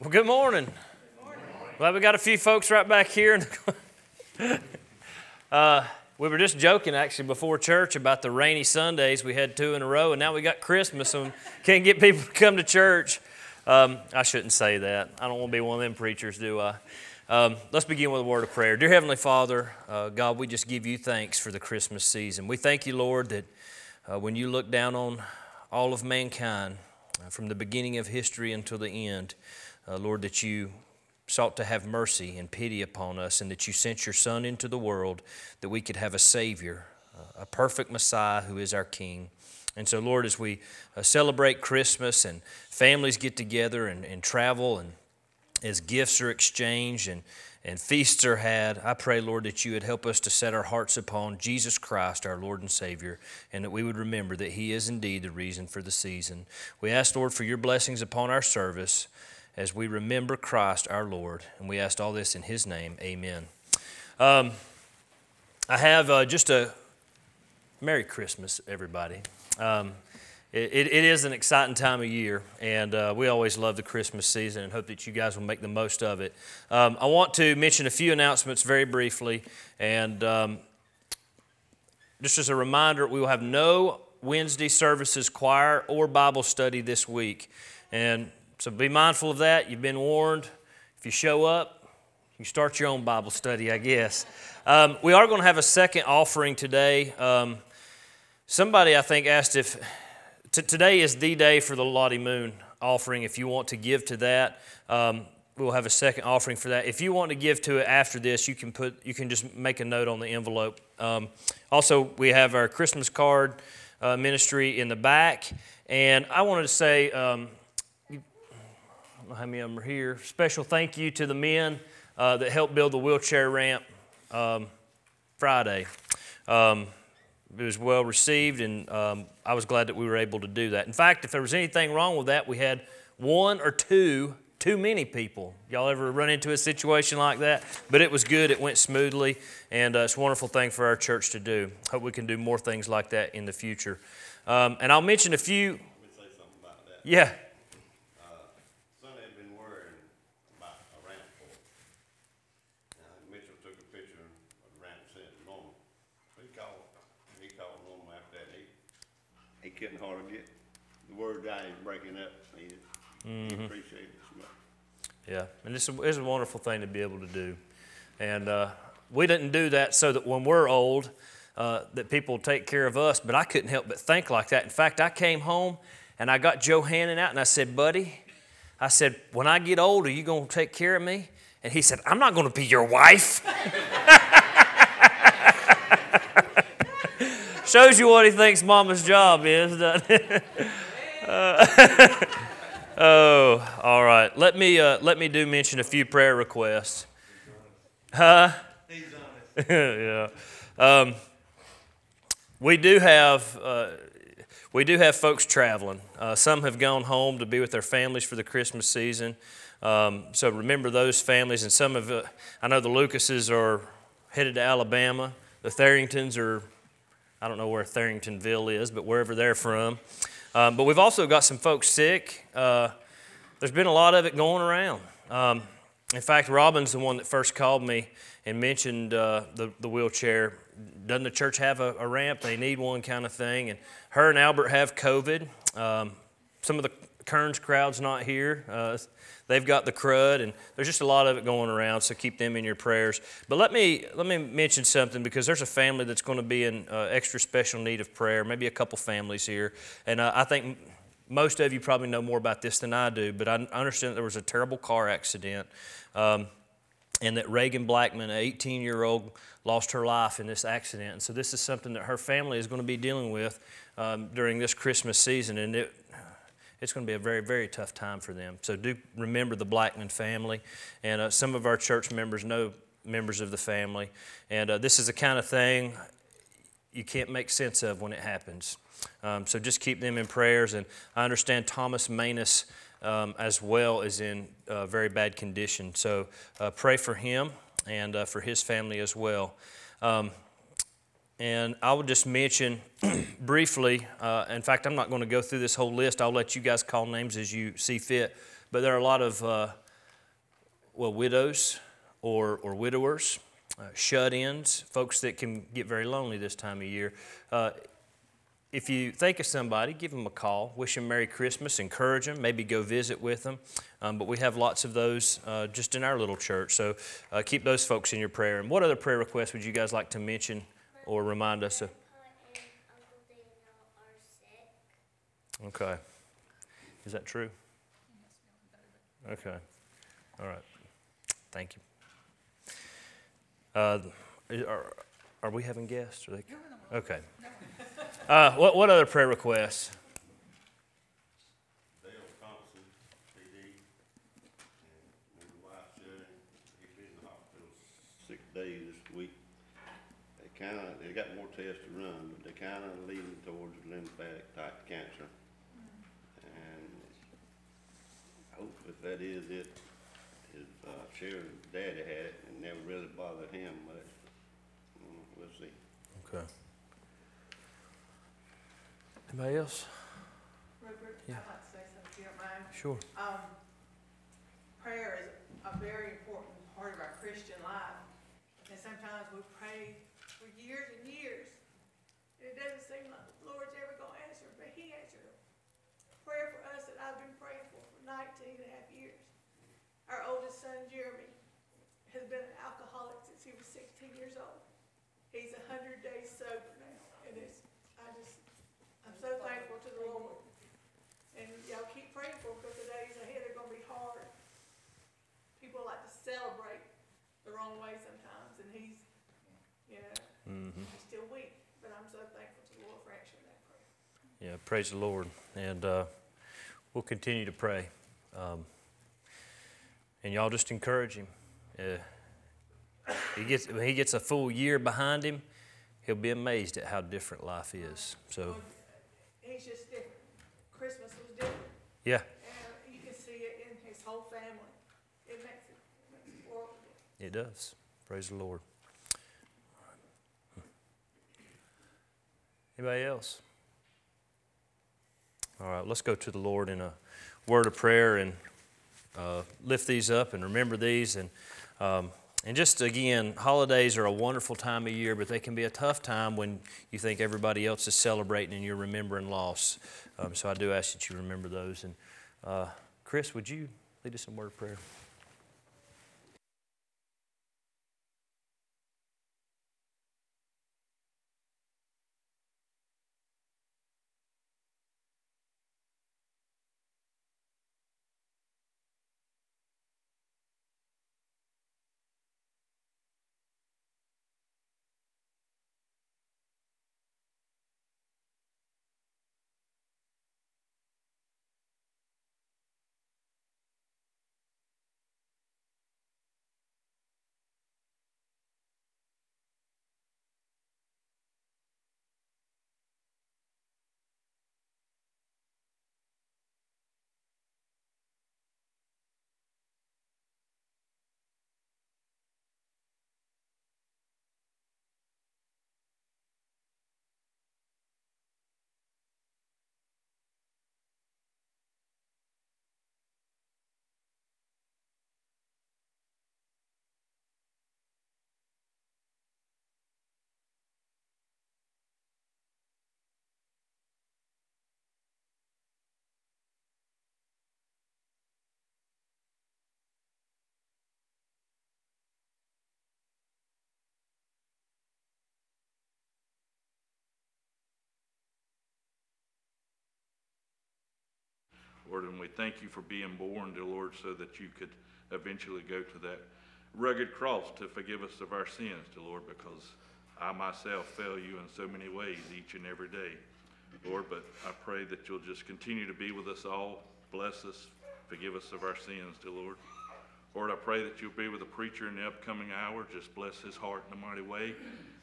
Well, good morning. Glad we got a few folks right back here. uh, we were just joking actually before church about the rainy Sundays. We had two in a row, and now we got Christmas and can't get people to come to church. Um, I shouldn't say that. I don't want to be one of them preachers, do I? Um, let's begin with a word of prayer. Dear Heavenly Father, uh, God, we just give you thanks for the Christmas season. We thank you, Lord, that uh, when you look down on all of mankind, uh, from the beginning of history until the end, uh, Lord, that you sought to have mercy and pity upon us, and that you sent your Son into the world that we could have a Savior, uh, a perfect Messiah who is our King. And so, Lord, as we uh, celebrate Christmas and families get together and, and travel, and as gifts are exchanged and, and feasts are had, I pray, Lord, that you would help us to set our hearts upon Jesus Christ, our Lord and Savior, and that we would remember that He is indeed the reason for the season. We ask, Lord, for your blessings upon our service as we remember Christ our Lord. And we ask all this in His name. Amen. Um, I have uh, just a Merry Christmas, everybody. Um, it, it, is an exciting time of year, and uh, we always love the Christmas season and hope that you guys will make the most of it. Um, I want to mention a few announcements very briefly, and um, just as a reminder, we will have no Wednesday services, choir, or Bible study this week. And so be mindful of that. You've been warned. If you show up, you start your own Bible study, I guess. Um, we are going to have a second offering today. Um, somebody, I think, asked if t- today is the day for the Lottie Moon offering. If you want to give to that, um, we'll have a second offering for that. If you want to give to it after this, you can put you can just make a note on the envelope. Um, also, we have our Christmas card uh, ministry in the back, and I wanted to say um, how many of them are here. Special thank you to the men uh, that helped build the wheelchair ramp um, Friday. Um, it was well received, and um, I was glad that we were able to do that. In fact, if there was anything wrong with that, we had one or two too many people. Y'all ever run into a situation like that? But it was good, it went smoothly, and uh, it's a wonderful thing for our church to do. Hope we can do more things like that in the future. Um, and I'll mention a few. Yeah. couldn't hardly get the words out. He's breaking up. He mm-hmm. appreciate it so much. Yeah, and it's a, it's a wonderful thing to be able to do. And uh, we didn't do that so that when we're old, uh, that people take care of us, but I couldn't help but think like that. In fact, I came home and I got Joe Hannon out and I said, Buddy, I said, when I get old, are you going to take care of me? And he said, I'm not going to be your wife. Shows you what he thinks mama's job is, doesn't it? uh, oh, all right. Let me, uh, let me do mention a few prayer requests. Huh? yeah. Um, we do have uh, we do have folks traveling. Uh, some have gone home to be with their families for the Christmas season. Um, so remember those families. And some of uh, I know the Lucases are headed to Alabama. The Tharringtons are I don't know where Tharringtonville is, but wherever they're from. Um, but we've also got some folks sick. Uh, there's been a lot of it going around. Um, in fact, Robin's the one that first called me and mentioned uh, the, the wheelchair. Doesn't the church have a, a, ramp? They need one kind of thing. And her and Albert have COVID. Um, some of the Kearns crowd's not here. Uh, they've got the crud, and there's just a lot of it going around. So keep them in your prayers. But let me let me mention something because there's a family that's going to be in uh, extra special need of prayer. Maybe a couple families here, and uh, I think most of you probably know more about this than I do. But I understand there was a terrible car accident. Um, and that Reagan Blackman, an 18 year old, lost her life in this accident. And so, this is something that her family is going to be dealing with um, during this Christmas season. And it, it's going to be a very, very tough time for them. So do remember the Blackman family. And uh, some of our church members know members of the family. And uh, this is the kind of thing you can't make sense of when it happens. Um, so just keep them in prayers. And I understand Thomas Manus um, as well is in uh, very bad condition. So uh, pray for him and uh, for his family as well. Um, and I will just mention briefly, uh, in fact, I'm not going to go through this whole list. I'll let you guys call names as you see fit. But there are a lot of uh, well, widows or, or widowers, uh, shut ins, folks that can get very lonely this time of year. Uh, if you think of somebody, give them a call, wish them Merry Christmas, encourage them, maybe go visit with them. Um, but we have lots of those uh, just in our little church, so uh, keep those folks in your prayer. And what other prayer requests would you guys like to mention or remind us of? Grandpa and Uncle Daniel are sick. Okay. Is that true? Okay. All right. Thank you. Uh, are, are we having guests? Are they, okay. Uh, what, what other prayer requests? Dale Thompson, PD, and his wife Shirley, he's been in the hospital six days this week. They kinda, they got more tests to run, but they're kinda leaning towards lymphatic type cancer. And I hope if that is it, his, uh, Sharon's daddy had it and never really bothered him much. Mm, We'll see. Okay. Anybody else? Rupert, Yeah. I'd like to say something, if you don't mind. Sure. Um, prayer is a very important part of our Christian life. And sometimes we pray for years years. And it doesn't seem like the Lord's ever gonna answer, but He answered a prayer for us that I've been praying for for 19 and a half years. Our oldest son, Jeremy, has been an alcoholic since he was sixteen years old. He's a hundred days sober now, and it's, I just, I'm so thankful to the Lord. And y'all keep praying for him, because the days ahead are gonna be hard. People like to celebrate the wrong way sometimes, and he's, you know, Mm-hmm. he's still weak, but I'm so thankful to the Lord for answering that prayer. Yeah, praise the Lord. And uh, we'll continue to pray. Um, and y'all just encourage him. Uh, he gets, when he gets a full year behind him, he'll be amazed at how different life is. So, He's just different. Christmas was different, yeah, and you can see it in his whole family. It makes it, it makes of it does. Praise the Lord. Anybody else? All right, let's go to the Lord in a word of prayer and uh, lift these up and remember these. And, um, and just again, holidays are a wonderful time of year, but they can be a tough time when you think everybody else is celebrating and you're remembering loss. Um, so I do ask that you remember those. And uh, Chris, would you lead us in a word of prayer? Lord, and we thank you for being born, dear Lord, so that you could eventually go to that rugged cross to forgive us of our sins, dear Lord, because I myself fail you in so many ways each and every day. Lord, but I pray that you'll just continue to be with us all, bless us, forgive us of our sins, dear Lord. Lord, I pray that you'll be with the preacher in the upcoming hour. Just bless his heart in a mighty way,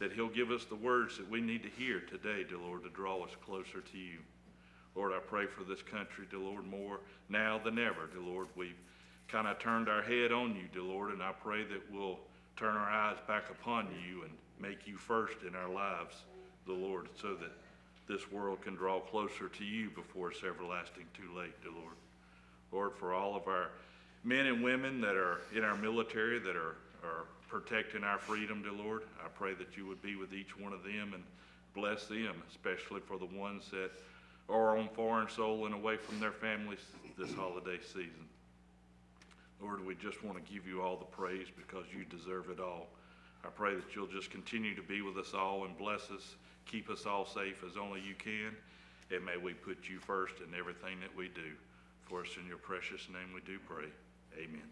that he'll give us the words that we need to hear today, dear Lord, to draw us closer to you. Lord, I pray for this country, dear Lord, more now than ever, dear Lord. We've kind of turned our head on you, dear Lord, and I pray that we'll turn our eyes back upon you and make you first in our lives, the Lord, so that this world can draw closer to you before it's everlasting too late, dear Lord. Lord, for all of our men and women that are in our military that are, are protecting our freedom, dear Lord. I pray that you would be with each one of them and bless them, especially for the ones that are on foreign soil and away from their families this holiday season. Lord, we just want to give you all the praise because you deserve it all. I pray that you'll just continue to be with us all and bless us, keep us all safe as only you can, and may we put you first in everything that we do. For us in your precious name we do pray. Amen.